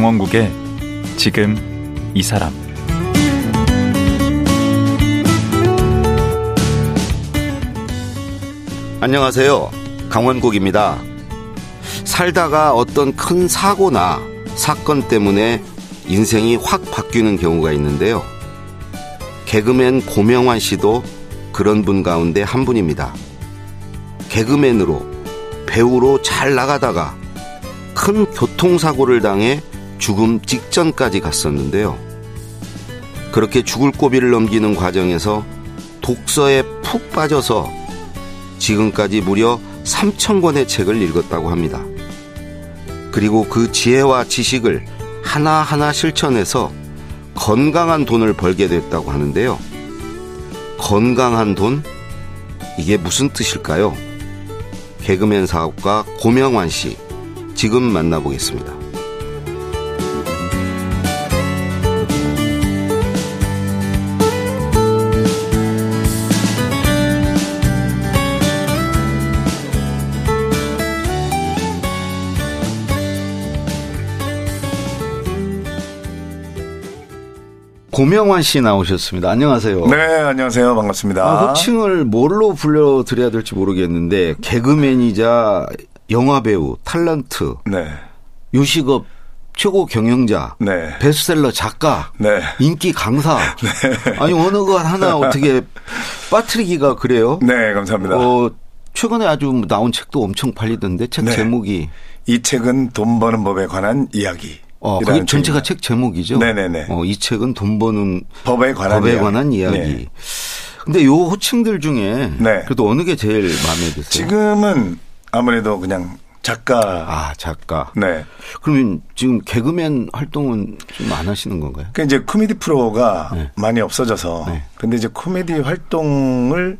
강원국의 지금 이 사람 안녕하세요. 강원국입니다. 살다가 어떤 큰 사고나 사건 때문에 인생이 확 바뀌는 경우가 있는데요. 개그맨 고명환 씨도 그런 분 가운데 한 분입니다. 개그맨으로 배우로 잘 나가다가 큰 교통사고를 당해 죽음 직전까지 갔었는데요. 그렇게 죽을 고비를 넘기는 과정에서 독서에 푹 빠져서 지금까지 무려 3천 권의 책을 읽었다고 합니다. 그리고 그 지혜와 지식을 하나하나 실천해서 건강한 돈을 벌게 됐다고 하는데요. 건강한 돈? 이게 무슨 뜻일까요? 개그맨 사업가 고명환 씨, 지금 만나보겠습니다. 고명환 씨 나오셨습니다. 안녕하세요. 네, 안녕하세요. 반갑습니다. 아, 호칭을 뭘로 불러드려야 될지 모르겠는데 개그맨이자 영화배우, 탤런트, 네. 요식업 최고 경영자, 네. 베스트셀러 작가, 네. 인기 강사. 아니 어느 것 하나 어떻게 빠뜨리기가 그래요? 네, 감사합니다. 어, 최근에 아주 나온 책도 엄청 팔리던데 책 네. 제목이 이 책은 돈 버는 법에 관한 이야기. 어, 그게 전체가 책 제목이죠. 네네네. 어, 이 책은 돈 버는 법에 관한 법에 이야기. 관한 이야기. 네. 근데 요 호칭들 중에 네. 그래도 어느 게 제일 마음에 드세요? 지금은 아무래도 그냥 작가. 아 작가. 네. 그러면 지금 개그맨 활동은 좀 안 하시는 건가요? 그 이제 코미디 프로가 네. 많이 없어져서. 네. 근데 이제 코미디 활동을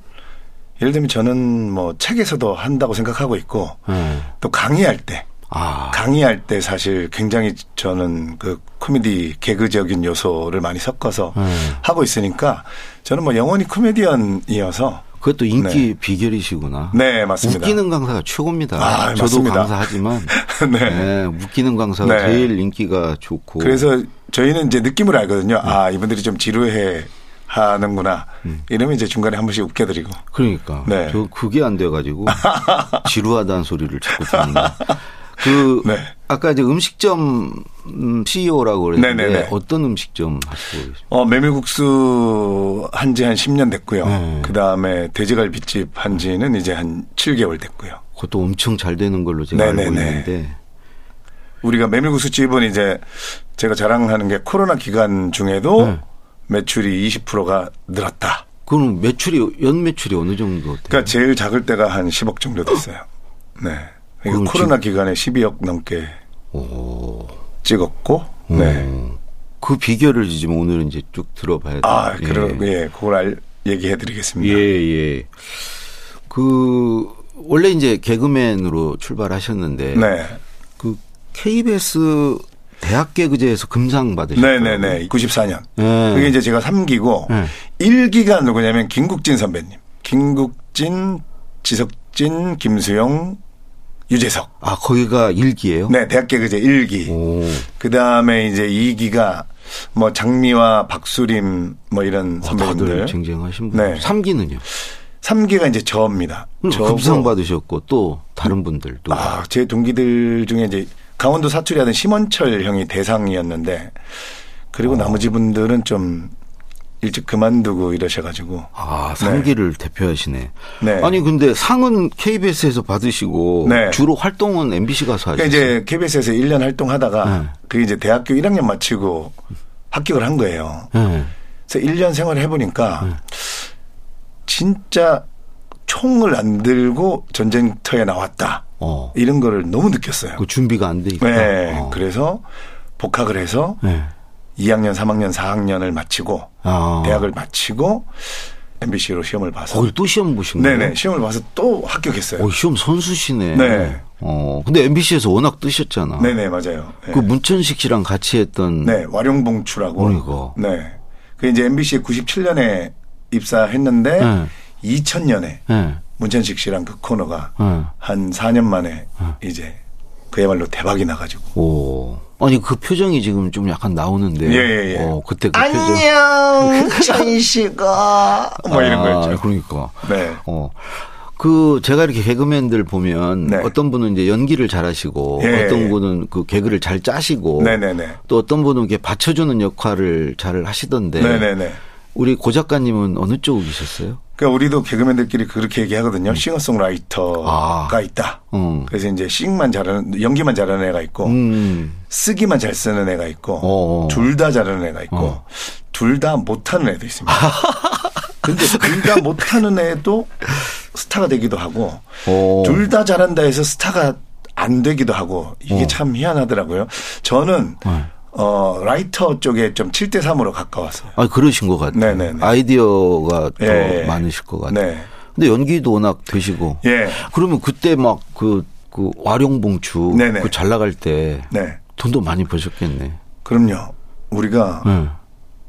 예를 들면 저는 뭐 책에서도 한다고 생각하고 있고 네. 또 강의할 때 아 강의할 때 사실 굉장히 저는 그 코미디 개그적인 요소를 많이 섞어서 네. 하고 있으니까 저는 뭐 영원히 코미디언이어서 그것도 인기 비결이시구나. 네 맞습니다. 웃기는 강사가 최고입니다. 아, 저도 맞습니다. 강사하지만 네. 네, 웃기는 강사가 네. 제일 인기가 좋고. 그래서 저희는 이제 느낌을 알거든요. 아 이분들이 좀 지루해 하는구나. 이러면 이제 중간에 한 번씩 웃겨드리고. 그러니까 네. 저 그게 안 돼가지고 지루하다는 소리를 자꾸 듣는데 그 네. 아까 이제 음식점 음, CEO라고 그랬는데 네네네. 어떤 음식점 하시고 계세요? 어 메밀국수 한 지 한 10년 됐고요. 네. 그 다음에 돼지갈비집 한 지는 이제 한 7개월 됐고요. 그것도 엄청 잘 되는 걸로 제가 알고 네네네. 있는데 우리가 메밀국수 집은 이제 제가 자랑하는 게 코로나 기간 중에도 네. 매출이 20%가 늘었다. 그럼 매출이 연 매출이 어느 정도 돼요? 그러니까 제일 작을 때가 한 10억 정도 됐어요. 네. 그러니까 코로나 기간에 12억 넘게 오. 찍었고, 네. 어. 그 비결을 지금 오늘은 이제 쭉 들어봐야 돼요. 아, 그럼 예, 그걸 알, 얘기해 드리겠습니다. 예, 예. 그 원래 이제 개그맨으로 출발하셨는데 네. 그 KBS 대학 개그제에서 금상 받으셨어요. 네 네 네. 94년. 네. 그게 이제 제가 3기고, 네. 1기가 누구냐면 김국진 선배님. 김국진, 지석진, 김수영, 유재석. 아 거기가 일기예요? 네, 대학 개그제 1기. 오. 그 다음에 이제 2기가 뭐 장미와 박수림 뭐 이런 어, 다들 선배님들. 쟁쟁하신 분. 네. 삼기는요 3기가 이제 저입니다. 저고 금상 받으셨고 또 다른 분들 도. 아, 제 동기들 중에 이제 강원도 사투리 하던 심원철 형이 대상이었는데 그리고 나머지 분들은 좀 일찍 그만두고 이러셔가지고 아, 삼기를 대표하시네. 네. 아니 근데 상은 KBS에서 받으시고 네. 주로 활동은 MBC 가서 그러니까 하셨어요. 이제 KBS에서 1년 활동하다가 네. 그 이제 대학교 1학년 마치고 합격을 한 거예요. 네. 그래서 1년 생활을 해보니까 진짜 총을 안 들고 전쟁터에 나왔다. 어. 이런 거를 너무 느꼈어요. 그 준비가 안 돼 있다. 네. 어. 그래서 복학을 해서 네. 2학년, 3학년, 4학년을 마치고 아. 대학을 마치고 MBC로 시험을 봐서 거기 또 시험 보신 거예요? 네네 시험을 봐서 또 합격했어요. 어, 시험 선수시네. 네. 어, 근데 MBC에서 워낙 뜨셨잖아. 네네 맞아요. 네. 그 문천식 씨랑 같이 했던. 네 와룡봉추라고. 그러니까. 네. 그 이제 MBC에 97년에 입사했는데 네. 2000년에 네. 문천식 씨랑 그 코너가 네. 한 4년 만에 이제 그야말로 대박이 나가지고 오. 아니 그 표정이 지금 좀 약간 나오는데. 예, 예, 예. 어, 그때 그 표정. 안녕, 천식아. 뭐 이런 아, 거였죠. 그러니까. 네. 어. 그 제가 이렇게 개그맨들 보면 네. 어떤 분은 이제 연기를 잘하시고 예. 어떤 분은 그 개그를 잘 짜시고 네네네. 또 어떤 분은 이렇게 받쳐주는 역할을 잘 하시던데 네네네. 우리 고 작가님은 어느 쪽이셨어요? 그러니까 우리도 개그맨들끼리 그렇게 얘기하거든요. 싱어송라이터가 아. 있다. 음. 그래서 이제 싱만 잘하는 연기만 잘하는 애가 있고 음. 쓰기만 잘 쓰는 애가 있고 어. 둘다 잘하는 애가 있고 어. 둘다 못하는 애도 있습니다. 근데 둘 다 못하는 애도 스타가 되기도 하고 어. 둘다 잘한다 해서 스타가 안 되기도 하고 이게 어. 참 희한하더라고요. 저는 네. 어 라이터 쪽에 좀 7대 3으로 가까웠어요. 아 그러신 것 같아요. 네네네. 아이디어가 더 예, 예. 많으실 것 같아요. 네. 근데 연기도 워낙 되시고. 예. 그러면 그때 막 그 그 와룡봉추. 그 잘 나갈 때 네. 돈도 많이 버셨겠네. 그럼요. 우리가 네.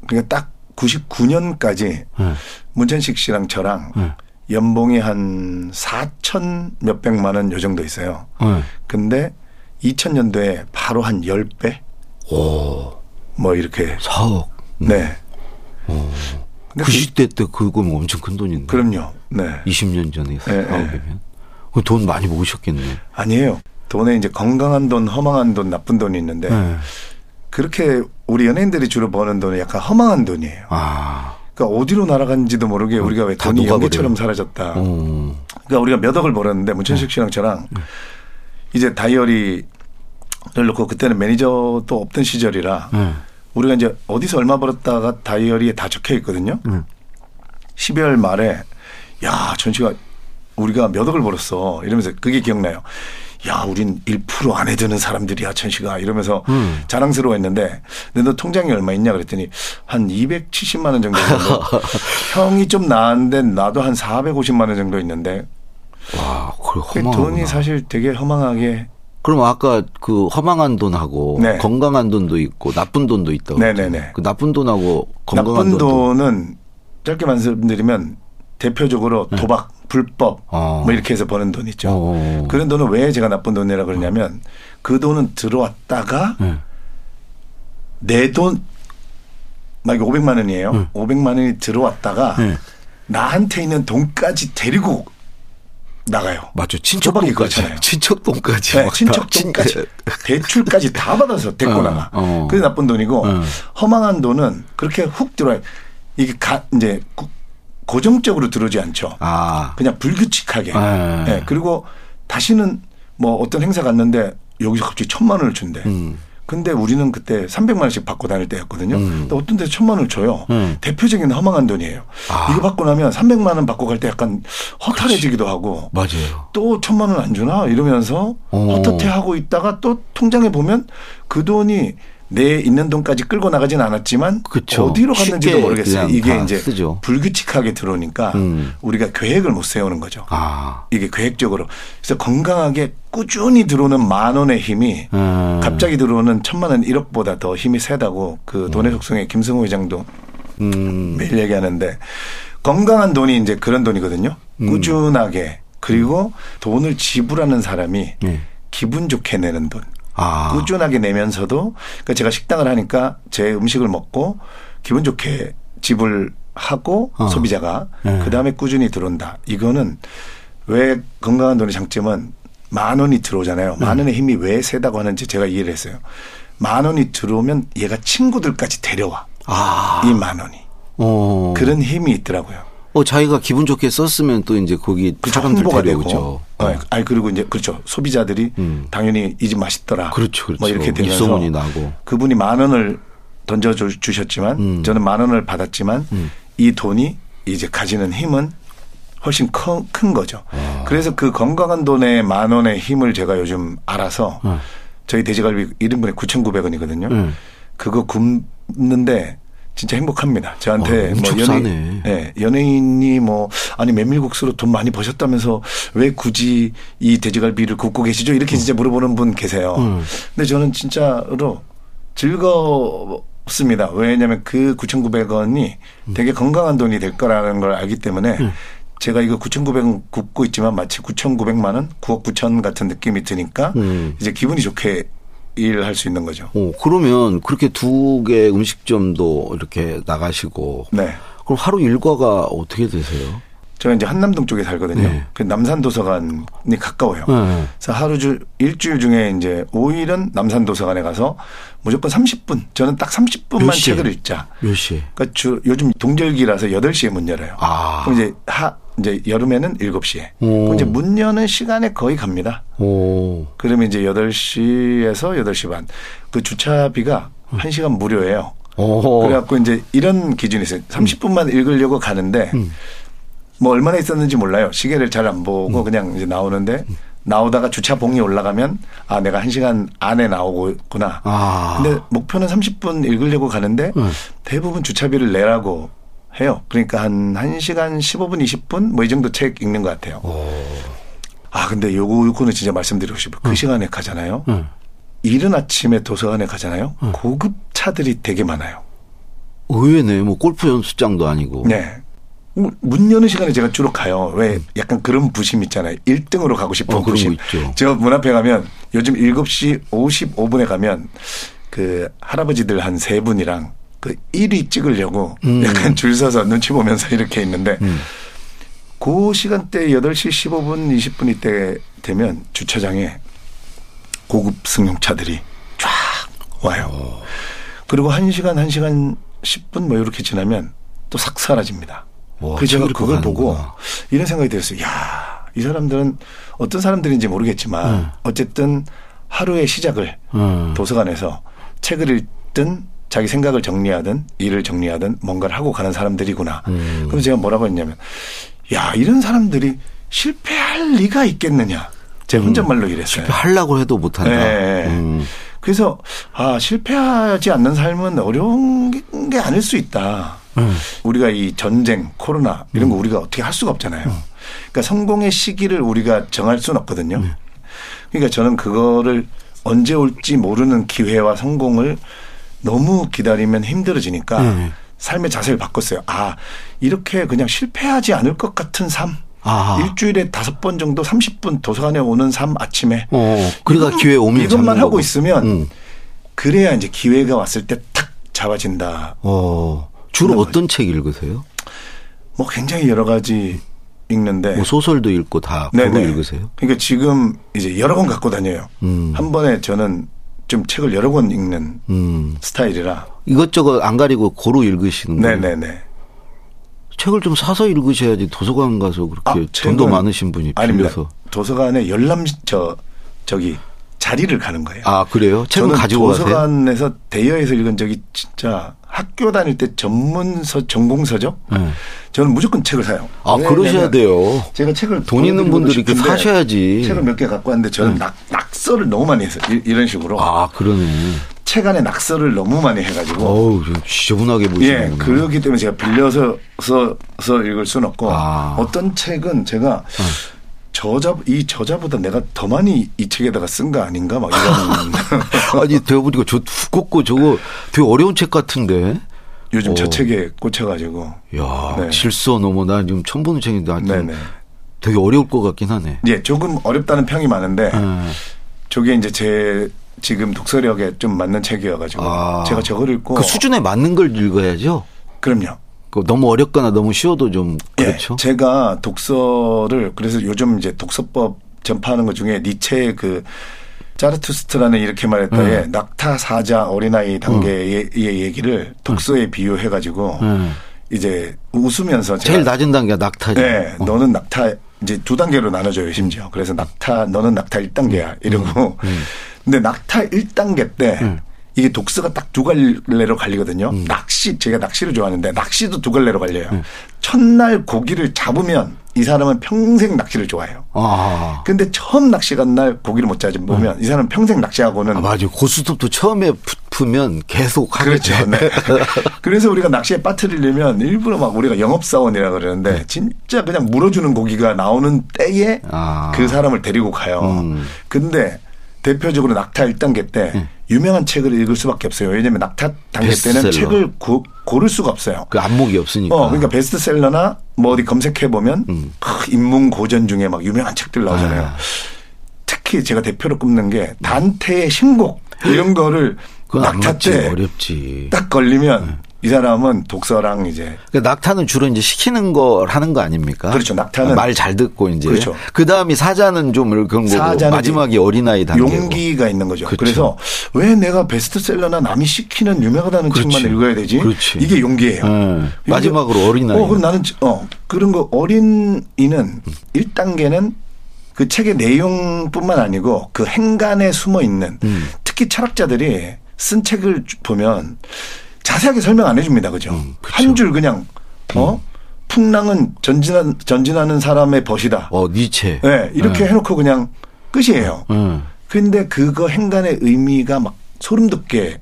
그러니까 딱 99년까지 네. 문천식 씨랑 저랑 네. 연봉이 한 4천 몇백만 원 요 정도 있어요. 네. 근데 2000년도에 바로 한 10배? 오. 뭐 이렇게. 4억. 네. 근데 그 시대 때 그거면 엄청 큰 돈인데. 그, 럼요 네. 20년 전에 예, 4억이면. 그돈 많이 모으셨겠네. 아니에요. 돈에 이제 건강한 돈, 허망한 돈, 나쁜 돈이 있는데 네. 그렇게 우리 연예인들이 주로 버는 돈은 약간 허망한 돈이에요. 아. 그러니까 어디로 날아간지도 모르게 우리가 왜다 돈이. 연기처럼 사라졌다. 어. 그러니까 우리가 몇 억을 벌었는데 문천식 씨랑 저랑 이제 다이어리 를 놓고 그때는 매니저도 없던 시절이라 네. 우리가 이제 어디서 얼마 벌었다가 다이어리에 다 적혀 있거든요. 음. 12월 말에 야 전씨가 우리가 몇 억을 벌었어 이러면서 그게 기억나요. 야, 우린 1% 안에 드는 사람들이야, 천씨가. 이러면서 음. 자랑스러워 했는데, 근데 너 통장이 얼마 있냐 그랬더니 한 270만 원 정도 있는데 형이 좀 나은데 나도 한 450만 원 정도 있는데 와, 그. 돈이 사실 되게 허망하게 그럼 아까 그 허망한 돈하고 네. 건강한 돈도 있고 나쁜 돈도 있다고. 네네네. 그랬잖아요. 그 나쁜 돈하고 건강한 나쁜 돈도. 돈은 짧게 말씀드리면 대표적으로 도박, 불법 네. 어. 뭐 이렇게 해서 버는 돈 있죠. 어. 그런 돈은 왜 제가 나쁜 돈이라고 그러냐면 그 돈은 들어왔다가 네. 내 돈, 만약에 500만 원이에요. 네. 500만 원이 들어왔다가 네. 나한테 있는 돈까지 데리고 나가요. 맞죠. 친척 도박이 돈까지. 그렇잖아요. 친척 돈까지. 네, 막 친척 다 친- 돈까지 대출까지 다 받아서 데리고 어, 나가. 어. 그게 나쁜 돈이고 어. 허망한 돈은 그렇게 훅 들어와요. 이게 가, 이제 구- 고정적으로 들어오지 않죠. 아. 그냥 불규칙하게. 네. 예, 그리고 다시는 뭐 어떤 행사 갔는데 여기서 갑자기 천만 원을 준대. 음. 근데 우리는 그때 300만 원씩 받고 다닐 때였거든요. 음. 근데 어떤 데서 천만 원을 줘요. 음. 대표적인 허망한 돈이에요. 아. 이거 받고 나면 300만 원 받고 갈 때 약간 허탈해지기도 하고 맞아요. 또 천만 원 안 주나 이러면서 어. 헛헛해하고 있다가 또 통장에 보면 그 돈이 내 있는 돈까지 끌고 나가진 않았지만 그쵸. 어디로 갔는지도 모르겠어요. 이게 다 이제 쓰죠. 불규칙하게 들어오니까 음. 우리가 계획을 못 세우는 거죠. 아. 이게 계획적으로. 그래서 건강하게 꾸준히 들어오는 만 원의 힘이 음. 갑자기 들어오는 천만 원 1억보다 더 힘이 세다고 그 돈의 속성의 김승호 회장도 음. 매일 얘기하는데 건강한 돈이 이제 그런 돈이거든요. 음. 꾸준하게 그리고 돈을 지불하는 사람이 네. 기분 좋게 내는 돈. 아. 꾸준하게 내면서도 그러니까 제가 식당을 하니까 제 음식을 먹고 기분 좋게 지불하고 어. 소비자가 네. 그다음에 꾸준히 들어온다. 이거는 왜 건강한 돈의 장점은 만 원이 들어오잖아요. 네. 만 원의 힘이 왜 세다고 하는지 제가 이해를 했어요. 만 원이 들어오면 얘가 친구들까지 데려와. 아. 이만 원이. 어. 그런 힘이 있더라고요. 어, 자기가 기분 좋게 썼으면 또 이제 거기 그 사람들 데려오죠. 되고. 어. 네. 아니 그리고 이제 그렇죠. 소비자들이 음. 당연히 이 집 맛있더라. 그렇죠, 그렇죠. 뭐 이렇게 되면서 입소문이 나고. 그분이 만 원을 던져 주- 주셨지만 음. 저는 만 원을 받았지만 음. 이 돈이 이제 가지는 힘은 훨씬 큰, 큰 거죠. 아. 그래서 그 건강한 돈의 만 원의 힘을 제가 요즘 알아서 어. 저희 돼지갈비 1인분에 9,900원이거든요. 음. 그거 굽는데 진짜 행복합니다. 저한테 어, 엄청 연예인. 예, 연예인이 뭐 아니 메밀국수로 돈 많이 버셨다면서 왜 굳이 이 돼지갈비를 굽고 계시죠? 이렇게 진짜 물어보는 분 계세요. 음. 근데 저는 진짜로 즐겁습니다. 왜냐하면 그 9,900원이 되게 건강한 돈이 될 거라는 걸 알기 때문에 제가 이거 9,900원 굽고 있지만 마치 9,900만 원, 9억 9천 같은 느낌이 드니까 음. 이제 기분이 좋게 일할 수 있는 거죠. 오, 그러면 그렇게 두 개 음식점도 이렇게 나가시고 네. 그럼 하루 일과가 어떻게 되세요? 제가 이제 한남동 쪽에 살거든요. 네. 그 남산도서관이 가까워요. 네. 그래서 하루 주 일주일 중에 이제 5일은 남산도서관에 가서 무조건 30분. 저는 딱 30분만 몇 시에? 책을 읽자. 몇 시에? 그러니까 주, 요즘 동절기라서 8시에 문 열어요. 아. 그럼 이제 하 이제 여름에는 7시에. 오. 이제 문 여는 시간에 거의 갑니다. 오. 그러면 이제 8시에서 8시 반. 그 주차비가 1시간 무료예요. 오. 그래갖고 이제 이런 기준이 있어요. 30분만 읽으려고 가는데 음. 뭐 얼마나 있었는지 몰라요. 시계를 잘 안 보고 그냥 이제 나오는데 나오다가 주차 봉이 올라가면 아 내가 한 시간 안에 나오고구나. 아. 근데 목표는 30분 읽으려고 가는데 음. 대부분 주차비를 내라고 해요. 그러니까 한 1시간 15분 20분 뭐 이 정도 책 읽는 것 같아요. 아 근데 요거 요거는 진짜 말씀드리고 싶어요. 그 시간에 가잖아요. 응. 이른 아침에 도서관에 가잖아요. 고급 차들이 되게 많아요. 의외네. 뭐 골프 연습장도 아니고. 네. 문 여는 시간에 제가 주로 가요. 왜 약간 그런 부심 있잖아요. 1등으로 가고 싶은 어, 부심. 제가 문 앞에 가면 요즘 7시 55분에 가면 그 할아버지들 한 세 분이랑 그 1위 찍으려고 음. 약간 줄 서서 눈치 보면서 이렇게 있는데 그 시간대 8시 15분 20분 이때 되면 주차장에 고급 승용차들이 쫙 와요. 그리고 1시간 1시간 10분 뭐 이렇게 지나면 또 싹 사라집니다. 와, 그 제가 그걸 보고. 이런 생각이 들었어요. 야, 이 사람들은 어떤 사람들인지 모르겠지만 어쨌든 하루의 시작을 음. 도서관에서 책을 읽든 자기 생각을 정리하든 일을 정리하든 뭔가를 하고 가는 사람들이구나. 음. 그럼 제가 뭐라고 했냐면 야, 이런 사람들이 실패할 리가 있겠느냐. 제 혼잣말로 이랬어요. 하려고 해도 못한다. 네. 음. 그래서 아 실패하지 않는 삶은 어려운 게 아닐 수 있다. 음. 우리가 이 전쟁, 코로나 이런 거 우리가 어떻게 할 수가 없잖아요. 그러니까 성공의 시기를 우리가 정할 수는 없거든요. 그러니까 저는 그거를 언제 올지 모르는 기회와 성공을 너무 기다리면 힘들어지니까 네. 삶의 자세를 바꿨어요. 아 이렇게 그냥 실패하지 않을 것 같은 삶. 아. 일주일에 다섯 번 정도 30분 도서관에 오는 삶 아침에 어, 그러다 이것- 기회 오면 이것만 하고 거고. 있으면 음. 그래야 이제 기회가 왔을 때 탁 잡아진다. 어, 주로 어떤 책 읽으세요? 뭐 굉장히 여러 가지 읽는데. 뭐 소설도 읽고 다. 읽으세요? 그러니까 지금 이제 여러 권 갖고 다녀요. 음. 한 번에 저는 좀 책을 여러 권 읽는 음. 스타일이라. 이것저것 안 가리고 고루 읽으시는 거예요? 네네네. 책을 좀 사서 읽으셔야지 도서관 가서 그렇게 아, 돈도 많으신 분이 아닙니다. 빌려서. 도서관에 열람 저 저기 자리를 가는 거예요. 아, 그래요? 책은 저는 가지고 가세요? 도서관에서 대여해서 읽은 적이 진짜 학교 다닐 때 전문서 전공서죠. 네. 저는 무조건 책을 사요. 아, 그러셔야 돼요. 제가 책을 돈 있는 분들이 이렇게 싶은데 사셔야지. 책을 몇 개 갖고 왔는데 저는 낙, 낙서를 너무 많이 했어요. 이- 이런 식으로 아, 그러네. 책 안에 낙서를 너무 많이 해가지고 어우, 좀 지저분하게 예 보시는구나. 그렇기 때문에 제가 빌려서 서, 서 읽을 수는 없고 아. 어. 어떤 책은 제가 저자 이 저자보다 내가 더 많이 이 책에다가 쓴 거 아닌가 막 이런 아니, 되어 보니까 저 두껍고 저거 되게 어려운 책 같은데. 요즘 저 어. 책에 꽂혀가지고 야, 네. 질서 너무 나 지금 처음 보는 책인데 하여튼 네네 되게 어려울 것 같긴 하네. 예 조금 어렵다는 평이 많은데 예. 저게 이제 제 지금 독서력에 좀 맞는 책이어가지고 아. 제가 저걸 읽고 그 수준에 맞는 걸 읽어야죠. 그럼요. 그 너무 어렵거나 너무 쉬워도 좀 그렇죠. 예, 제가 독서를 그래서 요즘 이제 독서법 전파하는 것 중에 니체의 그 자르투스트라는 이렇게 말했다에 음. 낙타 사자 어린아이 단계의 얘기를 독서에 비유해 가지고 음. 이제 웃으면서 제일 낮은 단계가 낙타죠. 네, 어. 너는 낙타 이제 두 단계로 나눠져요 심지어. 그래서 낙타 너는 낙타 1단계야 이러고. 음. 근데 낙타 1단계 때 이게 독서가 딱 두 갈래로 갈리거든요. 음. 낚시 제가 낚시를 좋아하는데 낚시도 두 갈래로 갈려요. 첫날 고기를 잡으면 이 사람은 평생 낚시를 좋아해요. 아. 근데 처음 낚시 간 날 고기를 못 잡으면 이 사람은 평생 낚시하고는 아, 맞아요. 고스톱도 처음에 푸면 계속 하겠죠. 그렇죠. 네. 그래서 우리가 낚시에 빠뜨리려면 일부러 막 우리가 영업사원이라 그러는데 진짜 그냥 물어주는 고기가 나오는 때에 아. 그 사람을 데리고 가요. 음. 근데 대표적으로 낙타 1단계 때 유명한 책을 읽을 수밖에 없어요. 왜냐하면 낙타 단계 때는 베스트셀러. 책을 고, 고를 수가 없어요. 그 안목이 없으니까. 어, 그러니까 베스트셀러나 뭐 어디 검색해 보면 인문 고전 중에 막 유명한 책들 나오잖아요. 음. 아. 특히 제가 대표로 꼽는 게 단테의 신곡. 이런 거를 낙타. 때 어렵지. 딱 걸리면 이 사람은 독서랑 이제 그러니까 낙타는 주로 이제 시키는 걸 하는 거 아닙니까? 그렇죠. 낙타는 말 잘 듣고 이제. 그렇죠. 그 다음이 사자는 좀 그런 거고 사자는 마지막이 어린아이 단계고. 용기가 있는 거죠. 그렇죠. 그래서왜 내가 베스트셀러나 남이 시키는 유명하다는 그렇지. 책만 읽어야 되지? 그렇지. 이게 용기예요. 네. 마지막으로 어린아이. 어, 그럼 나는 어 그런 거 어린이는 1단계는 그 책의 내용뿐만 아니고 그 행간에 숨어 있는 음. 특히 철학자들이 쓴 책을 보면 자세하게 설명 안 해줍니다. 그죠? 음, 그쵸. 한줄 그냥 어 풍랑은 전진한 전진하는 사람의 벗이다. 어, 니체. 네, 이렇게 해놓고 그냥 끝이에요. 응. 근데 그거 행간의 의미가 막 소름 돋게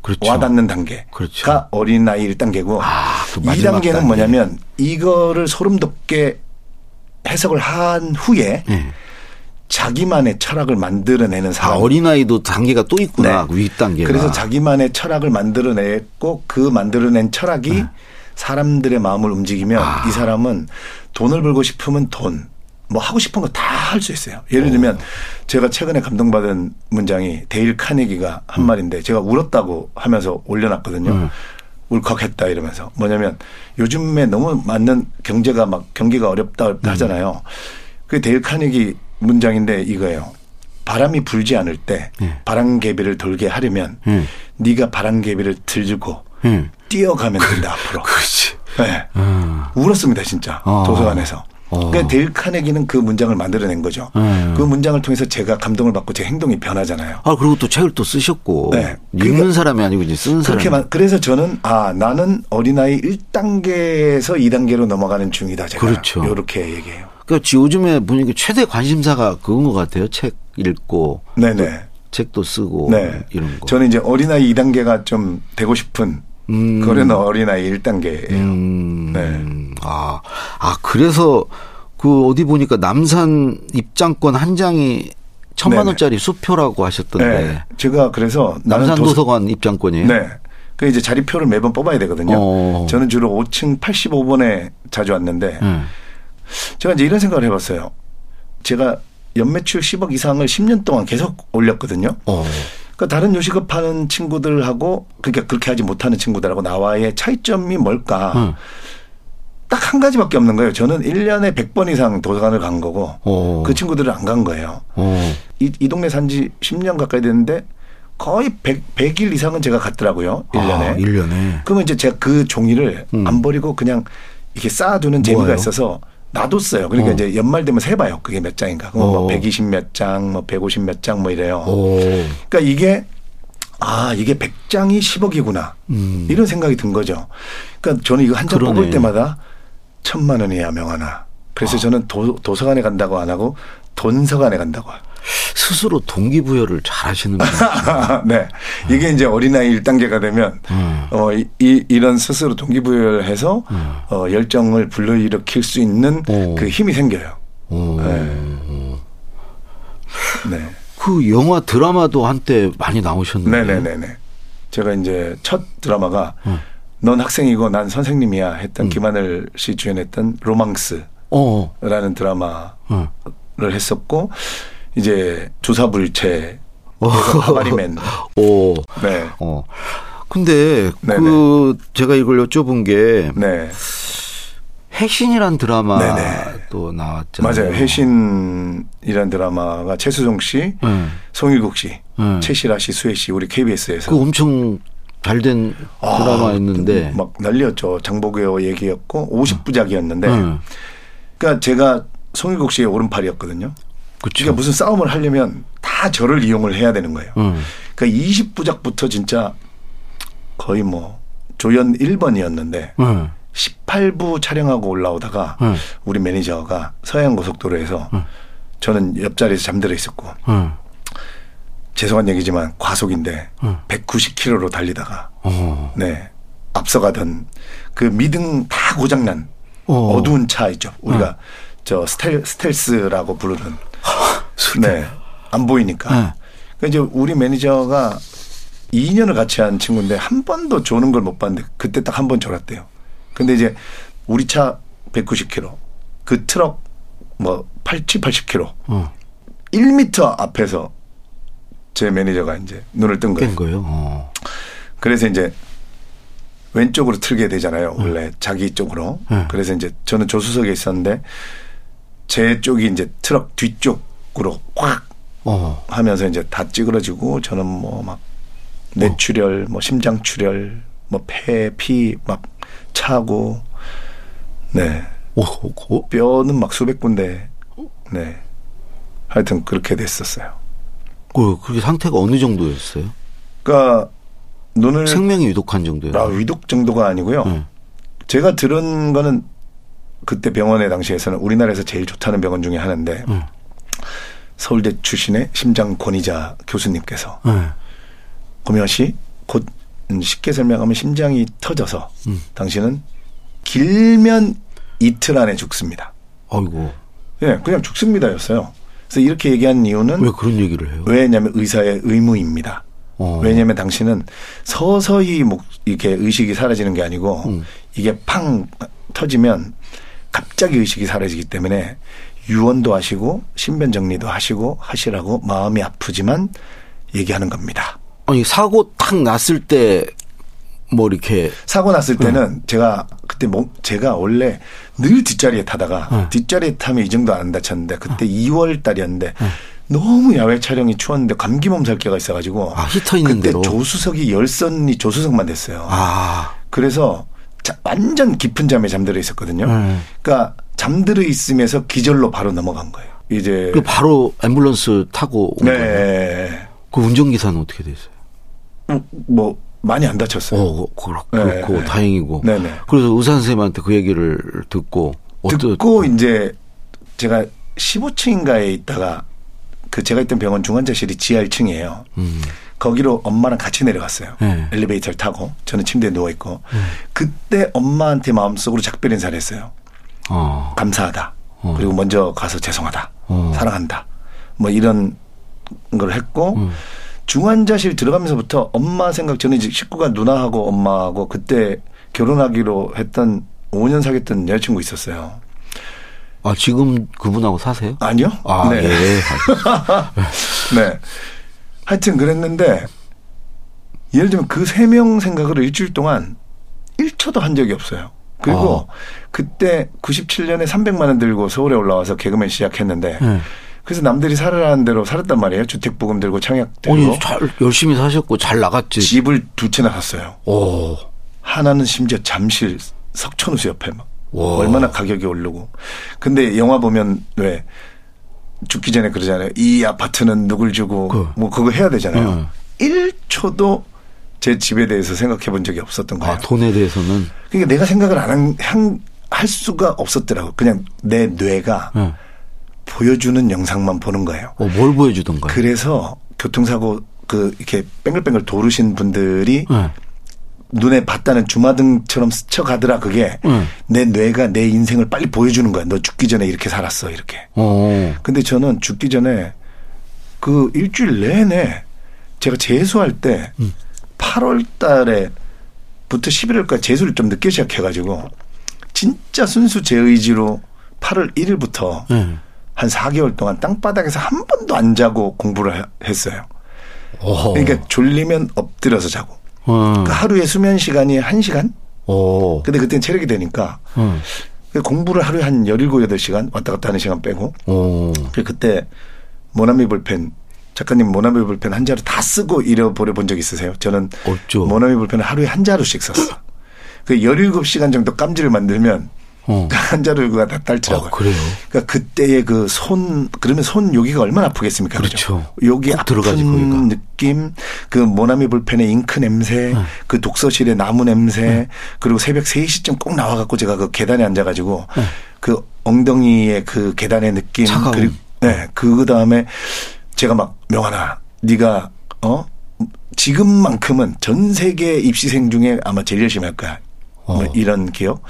그렇죠. 와닿는 단계가 그렇죠. 어린 아이 1단계고 아, 그 마지막 2단계는 단계. 뭐냐면 이거를 소름 돋게 해석을 한 후에 예. 자기만의 철학을 만들어내는 아, 사람. 어린아이도 단계가 또 있구나. 네. 윗단계가. 그래서 자기만의 철학을 만들어냈고 그 만들어낸 철학이 사람들의 마음을 움직이면 네. 아. 이 사람은 돈을 벌고 싶으면 돈, 뭐 하고 싶은 거 다 할 수 있어요. 예를 들면 제가 최근에 감동받은 문장이 데일 카네기가 한 음. 말인데 제가 울었다고 하면서 올려놨거든요. 음. 울컥했다 이러면서 뭐냐면 요즘에 너무 맞는 경제가 막 경기가 어렵다 음. 하잖아요. 그 데일 카네기 문장인데 이거예요. 바람이 불지 않을 때 예. 바람개비를 돌게 하려면 예. 네가 바람개비를 들고 예. 뛰어가면 된다 앞으로. 그렇지. 네. 음. 울었습니다 진짜 어. 도서관에서. 어. 그러니까 데일 카네기는 그 문장을 만들어낸 거죠. 음. 그 문장을 통해서 제가 감동을 받고 제 행동이 변하잖아요. 아, 그리고 또 책을 또 쓰셨고. 네. 읽는 그러니까 사람이 아니고 이제 쓰는 사람. 그렇게 만 그래서 저는 아 나는 어린아이 1단계에서 2단계로 넘어가는 중이다 제가 그렇죠. 이렇게 얘기해요. 그러니까 요즘에 보니까 최대 관심사가 그건 것 같아요. 책 읽고. 네네. 책도 쓰고. 네. 이런 거. 저는 이제 어린아이 2단계가 좀 되고 싶은 음. 그런 어린아이 1단계예요. 음. 네. 아, 아, 그래서 그 어디 보니까 남산 입장권 한 장이 천만 네네. 원짜리 수표라고 하셨던데. 네. 제가 그래서 남산 도서- 도서관 입장권이에요? 네. 그 이제 자리표를 매번 뽑아야 되거든요. 어. 저는 주로 5층 85번에 자주 왔는데 네. 제가 이제 이런 생각을 해봤어요. 제가 연매출 10억 이상을 10년 동안 계속 올렸거든요. 어. 그러니까 다른 요식업 하는 친구들하고 그러니까 그렇게 하지 못하는 친구들하고 나와의 차이점이 뭘까? 응. 딱 한 가지밖에 없는 거예요. 저는 1년에 100번 이상 도서관을 간 거고 어. 그 친구들은 안 간 거예요. 어. 이, 이 동네 산 지 10년 가까이 됐는데 거의 100, 100 일 이상은 제가 갔더라고요. 1년에. 아, 1년에. 그러면 이제 제가 그 종이를 음. 안 버리고 그냥 이렇게 쌓아두는 재미가 모아요? 있어서 놔뒀어요. 그러니까 어. 이제 연말 되면 세봐요. 그게 몇 장인가. 그럼 뭐 어. 120 몇 장, 뭐 150 몇 장 뭐 이래요. 오. 그러니까 이게 아 이게 100장이 10억이구나 음. 이런 생각이 든 거죠. 그러니까 저는 이거 한 장. 뽑을 때마다 천만 원이야 명하나. 아. 그래서 저는 도, 도서관에 간다고 안 하고 돈서관에 간다고. 스스로 동기부여를 잘 하시는 분. 네. 이게 이제 어린아이 1단계가 되면, 음. 어, 이, 이- 이런 스스로 동기부여를 해서, 어, 열정을 불러일으킬 수 있는 오. 그 힘이 생겨요. 오. 네. 그 영화 드라마도 한때 많이 나오셨는데. 네네네네. 제가 이제 첫 드라마가 음. 넌 학생이고 난 선생님이야 했던 김하늘 씨 주연했던 로망스라는 어. 드라마를 어. 했었고, 이제 조사불체, 어. 하바리맨. 오. 네. 어. 근데 네네. 그 제가 이걸 여쭤본 게 네. 해신이란 드라마 네네. 또 나왔잖아요. 맞아요. 해신이라는 드라마가 최수종 씨, 네. 송일국 씨, 네. 최시라 씨, 수혜 씨, 우리 KBS에서 그 엄청 잘된 드라마였는데. 막 난리였죠. 장보교 얘기였고 50부작이었는데, 네. 그러니까 제가 송일국 씨의 오른팔이었거든요. 그쵸. 그러니까 무슨 싸움을 하려면 다 저를 이용을 해야 되는 거예요. 응. 그러니까 20부작부터 진짜 거의 뭐 조연 1번이었는데 응. 18부 촬영하고 올라오다가 응. 우리 매니저가 서해안 고속도로에서 저는 옆자리에서 잠들어 있었고 응. 죄송한 얘기지만 과속인데 응. 190km로 달리다가 어. 네 앞서가던 그 미등 다 고장난 어. 어. 두운 차 있죠. 우리가 저 스텔, 스텔스라고 부르는 네. 안 보이니까. 네. 그러니까 이제 우리 매니저가 2년을 같이 한 친구인데 한 번도 조는 걸 못 봤는데 그때 딱 한 번 졸았대요. 근데 이제 우리 차 190km, 그 트럭 뭐 80, 80km, 어. 1m 앞에서 제 매니저가 이제 눈을 뜬 거예요. 깬 거예요. 어. 그래서 이제 왼쪽으로 틀게 되잖아요. 원래 자기 쪽으로. 네. 그래서 이제 저는 조수석에 있었는데 제 쪽이 이제 트럭 뒤쪽으로 확 어. 하면서 이제 다 찌그러지고 저는 뭐 막 뇌출혈, 뭐 심장 출혈, 뭐 폐, 피 막 차고 네. 오, 오, 오. 뼈는 막 수백 군데 네. 하여튼 그렇게 됐었어요. 그, 그게 상태가 어느 정도였어요? 그러니까 눈을 생명이 위독한 정도예요. 아, 위독 정도가 아니고요. 네. 제가 들은 거는 그때 병원에 당시에서는 우리나라에서 제일 좋다는 병원 중에 하나인데 음. 서울대 출신의 심장 권위자 교수님께서 네. 고명 씨, 곧 쉽게 설명하면 심장이 터져서 음. 당신은 길면 이틀 안에 죽습니다. 아이고. 예, 그냥 죽습니다였어요. 그래서 이렇게 얘기한 이유는 왜 그런 얘기를 해요? 왜냐면 의사의 의무입니다. 어. 왜냐면 당신은 서서히 목 이렇게 의식이 사라지는 게 아니고 음. 이게 팡 터지면 갑자기 의식이 사라지기 때문에 유언도 하시고 신변 정리도 하시고 하시라고 마음이 아프지만 얘기하는 겁니다. 아니, 사고 탁 났을 때, 뭐, 이렇게, 사고 났을 네. 때는 제가 그때 뭐 제가 원래 늘 뒷자리에 타다가 네. 뒷자리에 타면 이 정도 안 다쳤는데 그때 2월 달이었는데 너무 야외 촬영이 추웠는데 감기 몸살기가 있어가지고 아, 히터 있는 그때 대로. 조수석이 열선이 조수석만 됐어요. 아. 그래서 자- 완전 깊은 잠에 잠들어 있었거든요. 네. 그러니까 잠들어 있으면서 기절로 바로 넘어간 거예요. 이제 그 바로 앰뷸런스 타고 온 거예요. 네. 그 운전기사는 어떻게 됐어요? 뭐 많이 안 다쳤어요. 어, 그렇- 네, 그렇 고, 네. 다행이고. 네 네. 그래서 의사 선생님한테 그 얘기를 듣고, 어떠, 듣고 이제 제가 15층인가에 있다가 그 제가 있던 병원 중환자실이 지하 1층이에요. 음. 거기로 엄마랑 같이 내려갔어요. 네. 엘리베이터를 타고 저는 침대에 누워 있고 그때 엄마한테 마음속으로 작별 인사를 했어요. 어. 감사하다. 어. 그리고 먼저 가서 죄송하다. 어. 사랑한다. 뭐 이런 걸 했고 음. 중환자실 들어가면서부터 엄마 생각 저는 이제 식구가 누나하고 엄마하고 그때 결혼하기로 했던 5년 사귀었던 여자친구 있었어요. 아, 지금 그분하고 사세요? 아니요? 아, 네. 예. 네. 하여튼 그랬는데 예를 들면 그 세 명 생각을 일주일 동안 1초도 한 적이 없어요. 그리고 아. 그때 97년에 300만 원 들고 서울에 올라와서 개그맨 시작했는데 네. 그래서 남들이 살으라는 대로 살았단 말이에요. 주택 보금 들고 청약 들고 아니, 잘, 열심히 사셨고 잘 나갔지. 집을 두 채나 샀어요. 오. 하나는 심지어 잠실 석천호수 옆에 막 와. 얼마나 가격이 오르고. 근데 영화 보면 왜 죽기 전에 그러잖아요. 이 아파트는 누굴 주고 그. 뭐 그거 해야 되잖아요. 응. 1초도 제 집에 대해서 생각해 본 적이 없었던 거예요. 아, 돈에 대해서는. 그러니까 내가 생각을 안 한, 한- 할 수가 없었더라고. 그냥 내 뇌가 예. 보여주는 영상만 보는 거예요. 어, 뭘 보여주던가요? 그래서 교통사고 그 이렇게 뺑글뺑글 도르신 분들이 예. 눈에 봤다는 주마등처럼 스쳐가더라 그게 응. 내 뇌가 내 인생을 빨리 보여주는 거야. 너 죽기 전에 이렇게 살았어 이렇게. 어. 근데 저는 죽기 전에 그 일주일 내내 제가 재수할 때 음. 8월 달에부터 11월까지 재수를 좀 늦게 시작해가지고 진짜 순수 제 의지로 8월 1일부터 예. 한 4개월 동안 땅바닥에서 한 번도 안 자고 공부를 해- 했어요. 어. 그러니까 졸리면 엎드려서 자고. 어. 그러니까 하루에 수면 시간이 1시간? 어. 근데 그때는 체력이 되니까 어. 공부를 하루에 한 17, 8시간 왔다 갔다 하는 시간 빼고 어. 그 그때 모나미 볼펜 작가님 모나미 볼펜 한 자루 다 쓰고 잃어버려 본 적 있으세요? 저는 없죠. 모나미 볼펜을 하루에 한 자루씩 썼어. 그 17시간 정도 깜지를 만들면 어. 한 자루가 다 딸더라고요. 아, 그래요? 그러니까 그때의 그 손, 그러면 손 여기가 얼마나 아프겠습니까? 그렇죠. 여기 꼭 아픈 들어가지, 거기가. 느낌, 그 모나미 볼펜의 잉크 냄새, 네. 그 독서실의 나무 냄새, 그리고 새벽 3시쯤 꼭 나와 갖고 제가 그 계단에 앉아 가지고 그 엉덩이의 그 계단의 느낌, 네. 차가움. 그리고 네, 그 다음에 제가 막 명환아, 네가 어 지금만큼은 전 세계 입시생 중에 아마 제일 열심히 할 거야. 뭐 어. 이런 기억.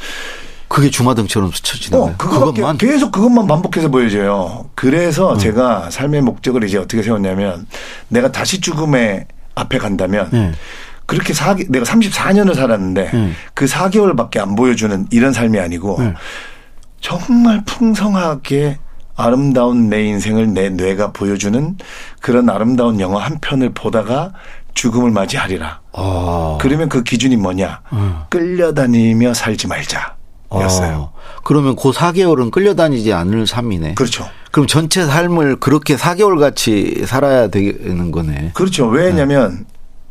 그게 주마등처럼 스쳐지는 어, 거예요. 그거밖에 그것만. 계속 그것만 반복해서 보여줘요. 그래서 제가 삶의 목적을 이제 어떻게 세웠냐면 내가 다시 죽음의 앞에 간다면 네. 그렇게 4, 내가 34년을 살았는데 네. 그 4개월밖에 안 보여주는 이런 삶이 아니고 네. 정말 풍성하게 아름다운 내 인생을 내 뇌가 보여주는 그런 아름다운 영화 한 편을 보다가 죽음을 맞이하리라. 아. 그러면 그 기준이 뭐냐? 끌려다니며 살지 말자. 였어요. 아. 그러면 그 4개월은 끌려다니지 않을 삶이네. 그렇죠. 그럼 전체 삶을 그렇게 4개월 같이 살아야 되는 거네. 그렇죠. 왜냐면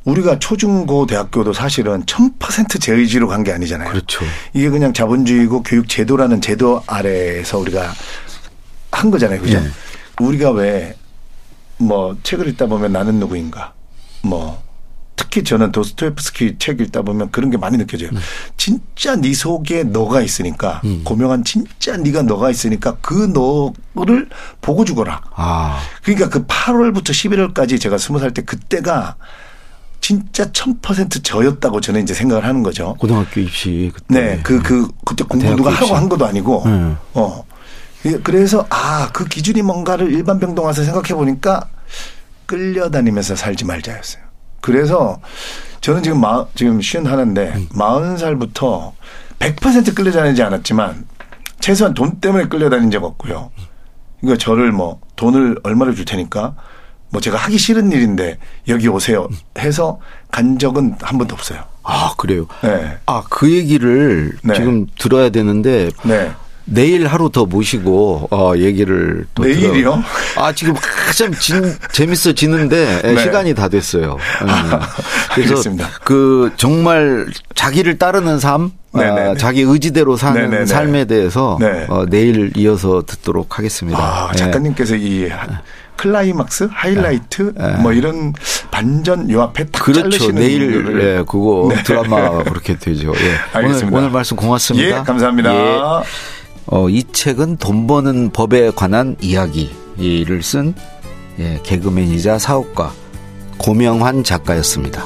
우리가 초중고 대학교도 사실은 1000%제 의지로 간 게 아니잖아요. 그렇죠. 이게 그냥 자본주의고 교육 제도라는 제도 아래에서 우리가 한 거잖아요. 그죠? 예. 우리가 왜 뭐 책을 읽다 보면 나는 누구인가 뭐 특히 저는 도스토옙스키 책 읽다 보면 그런 게 많이 느껴져요. 음. 진짜 네 속에 너가 있으니까 고명한 진짜 네가 너가 있으니까 그 너를 보고 죽어라. 아. 그러니까 그 8월부터 11월까지 제가 스무 살때 그때가 진짜 1000% 저였다고 저는 이제 생각을 하는 거죠. 고등학교 입시 그때. 네, 그, 그, 그때 공부 누가 하라고 입시. 한 것도 아니고, 음. 어. 예, 그래서, 아, 그 기준이 뭔가를 일반 병동 와서 생각해 보니까 끌려다니면서 살지 말자였어요. 그래서 저는 지금 마, 지금 쉰 하나인데, 음. 마흔 살부터 100% 끌려다니지 않았지만, 최소한 돈 때문에 끌려다닌 적 없고요. 그러니까 저를 뭐, 돈을 얼마를 줄 테니까, 뭐 제가 하기 싫은 일인데, 여기 오세요. 해서 간 적은 한 번도 없어요. 아, 그래요. 네. 아, 그 얘기를 네. 지금 들어야 되는데 네. 내일 하루 더 모시고 어 얘기를 또 내일이요? 들어- 아 지금 한참 진, 재밌어지는데 예, 네. 시간이 다 됐어요. 음. 그래서 알겠습니다. 그 정말 자기를 따르는 삶. 아, 자기 의지대로 사는 네네네. 삶에 대해서 네. 어, 내일 이어서 듣도록 하겠습니다. 아, 예. 작가님께서 이 클라이막스, 하이라이트 뭐 이런 반전 요 앞에 딱 네. 그렇죠. 자르시는 내일. 예, 그거 네. 드라마 그렇게 되죠. 예. 알겠습니다. 오늘, 오늘 말씀 고맙습니다. 예, 감사합니다. 예. 어, 이 책은 돈 버는 법에 관한 이야기를 쓴 예, 개그맨이자 사업가 고명환 작가였습니다.